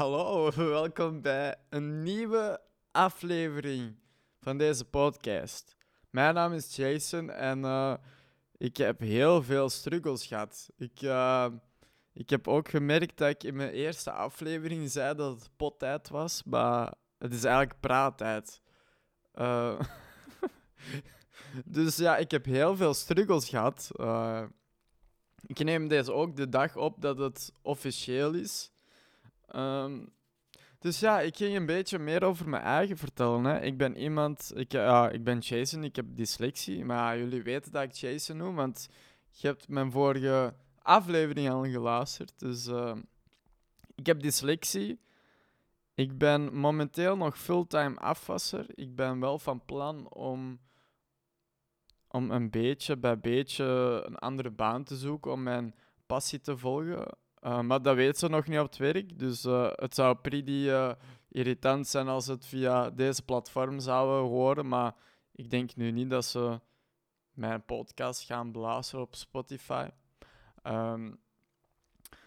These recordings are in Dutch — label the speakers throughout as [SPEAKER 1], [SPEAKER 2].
[SPEAKER 1] Hallo, welkom bij een nieuwe aflevering van deze podcast. Mijn naam is Jason en uh, ik heb heel veel struggles gehad. Ik, uh, ik heb ook gemerkt dat ik in mijn eerste aflevering zei dat het pottijd was, maar het is eigenlijk praattijd. Uh, dus ja, ik heb heel veel struggles gehad. ik neem deze ook de dag op dat het officieel is. Um, dus ja, ik ging een beetje meer over mijn eigen vertellen. Hè. Ik ben iemand, ik, uh, ik ben Jason, ik heb dyslexie. Maar jullie weten dat ik Jason noem, want je hebt mijn vorige aflevering al geluisterd. Dus uh, ik heb dyslexie. Ik ben momenteel nog fulltime afwasser. Ik ben wel van plan om, om een beetje bij beetje een andere baan te zoeken om mijn passie te volgen. Uh, maar dat weet ze nog niet op het werk. Dus uh, het zou pretty uh, irritant zijn als het via deze platform zouden horen. Maar ik denk nu niet dat ze mijn podcast gaan blazen op Spotify. Um,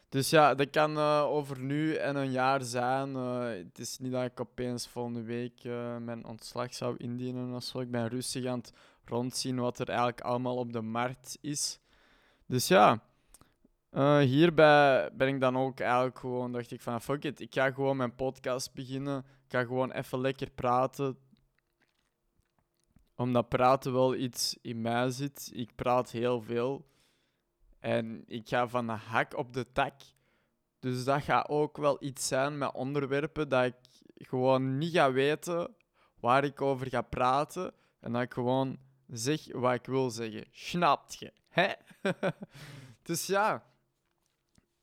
[SPEAKER 1] dus ja, dat kan over nu en een jaar zijn. het is niet dat ik opeens volgende week mijn ontslag zou indienen of zo. Ik ben rustig aan het rondzien wat er eigenlijk allemaal op de markt is. Dus ja. Uh, hierbij ben ik dan ook eigenlijk gewoon, dacht ik van fuck it, ik ga gewoon mijn podcast beginnen. Ik ga gewoon even lekker praten. Omdat praten wel iets in mij zit. Ik praat heel veel. En ik ga van de hak op de tak. Dus dat gaat ook wel iets zijn met onderwerpen dat ik gewoon niet ga weten waar ik over ga praten. En dat ik gewoon zeg wat ik wil zeggen. Snapt je? Hè? dus ja.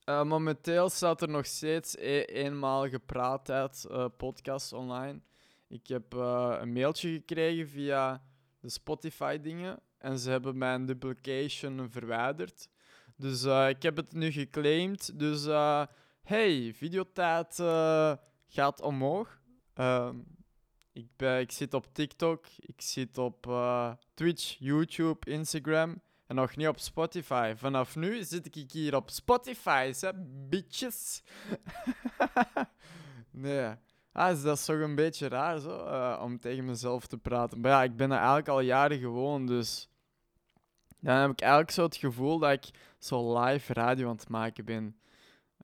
[SPEAKER 1] Uh, momenteel staat er nog steeds e eenmalige praattijd uh, podcast online. Ik heb uh, een mailtje gekregen via de Spotify-dingen en ze hebben mijn duplication verwijderd. Dus ik heb het nu geclaimd. Dus hey, videotijd gaat omhoog. Ehm, ik, ben, ik zit op TikTok, ik zit op Twitch, YouTube, Instagram. En nog niet op Spotify. Vanaf nu zit ik hier op Spotify, hè, bitches. nee. Ah, dat is toch een beetje raar zo, uh, om tegen mezelf te praten. Maar ja, ik ben er eigenlijk al jaren gewoon, dus... Dan heb ik eigenlijk zo het gevoel dat ik zo live radio aan het maken ben.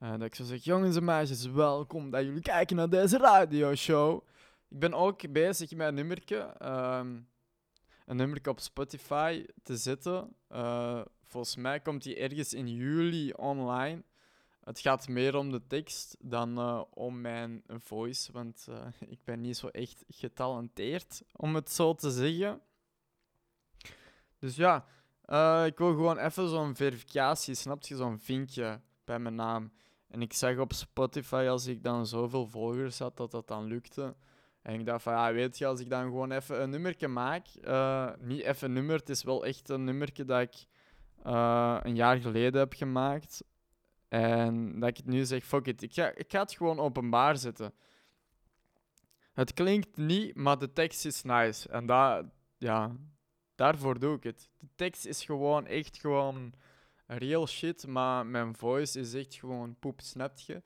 [SPEAKER 1] Uh, dat ik zo zeg, jongens en meisjes, welkom dat jullie kijken naar deze radioshow. Ik ben ook bezig met een nummertje. Uh, een nummer op Spotify te zetten. Uh, volgens mij komt die ergens in juli online. Het gaat meer om de tekst dan uh, om mijn voice, want uh, ik ben niet zo echt getalenteerd, om het zo te zeggen. Dus ja, ik wil gewoon even zo'n verificatie, snap je? Zo'n vinkje bij mijn naam. En ik zag op Spotify, als ik dan zoveel volgers had, dat dat dan lukte. En ik dacht van, ja, weet je, als ik dan gewoon even een nummertje maak, uh, niet even een nummer, het is wel echt een nummertje dat ik uh, een jaar geleden heb gemaakt. En dat ik nu zeg, fuck it, ik ga, ik ga het gewoon openbaar zetten. Het klinkt niet, maar de tekst is nice. En dat, ja, daarvoor doe ik het. De tekst is gewoon echt gewoon real shit, maar mijn voice is echt gewoon poep, snap je?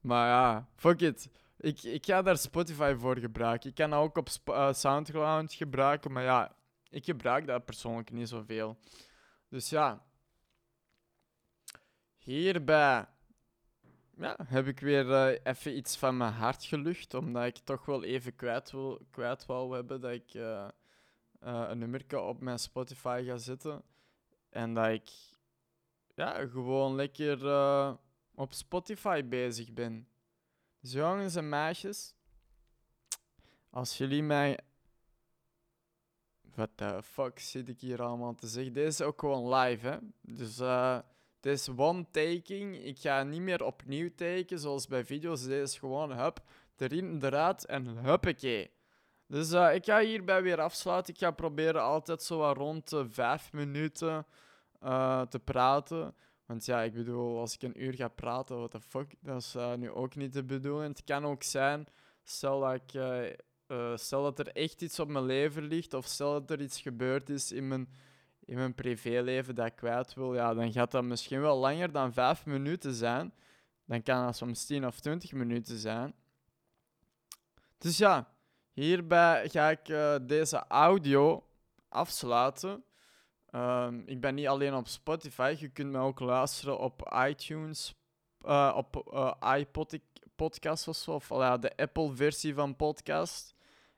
[SPEAKER 1] Maar ja, fuck it. Ik, ik ga daar Spotify voor gebruiken. Ik kan dat ook op uh, Soundcloud gebruiken, maar ja, ik gebruik dat persoonlijk niet zoveel. Dus ja, hierbij ja, heb ik weer uh, even iets van mijn hart gelucht, omdat ik toch wel even kwijt wil, kwijt wil hebben dat ik uh, een nummer op mijn Spotify ga zetten. En dat ik ja, gewoon lekker op Spotify bezig ben. Dus jongens en meisjes, als jullie mij. Wat de fuck zit ik hier allemaal te zeggen? Deze is ook gewoon live, hè? Dus uh, dit is one taking. Ik ga niet meer opnieuw taken zoals bij video's. Deze is gewoon hup, erin, eruit en huppakee. Dus uh, ik ga hierbij weer afsluiten. Ik ga proberen altijd zo rond de vijf minuten uh, te praten. Want ja, ik bedoel, als ik een uur ga praten, what the fuck, dat is uh, nu ook niet de bedoeling. Het kan ook zijn, stel dat, ik, uh, uh, stel dat er echt iets op mijn leven ligt, of stel dat er iets gebeurd is in mijn, in mijn privéleven dat ik kwijt wil, ja, dan gaat dat misschien wel langer dan vijf minuten zijn. Dan kan dat soms 10 of 20 minuten zijn. Dus ja, hierbij ga ik eh, deze audio afsluiten. Ehm, ik ben niet alleen op Spotify, je kunt me ook luisteren op iTunes, uh, op uh, iPodcast of zo, of de Apple-versie van podcast.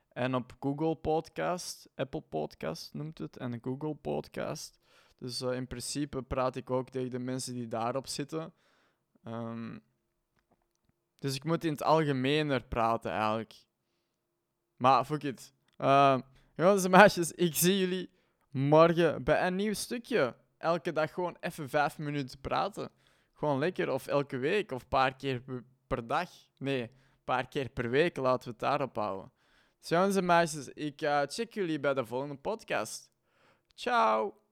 [SPEAKER 1] En op Google Podcast, Apple Podcast noemt het, en Google Podcast. Dus uh, in principe praat ik ook tegen de mensen die daarop zitten. Um, dus ik moet in het algemener praten eigenlijk. Maar fuck it. Uh, jongens en meisjes, ik zie jullie morgen bij een nieuw stukje. Elke dag gewoon even vijf minuten praten. Gewoon lekker. Of elke week. Of een paar keer per dag. Nee, een paar keer per week. Laten we het daarop houden. Dus jongens en meisjes, ik uh, check jullie bij de volgende podcast. Ciao!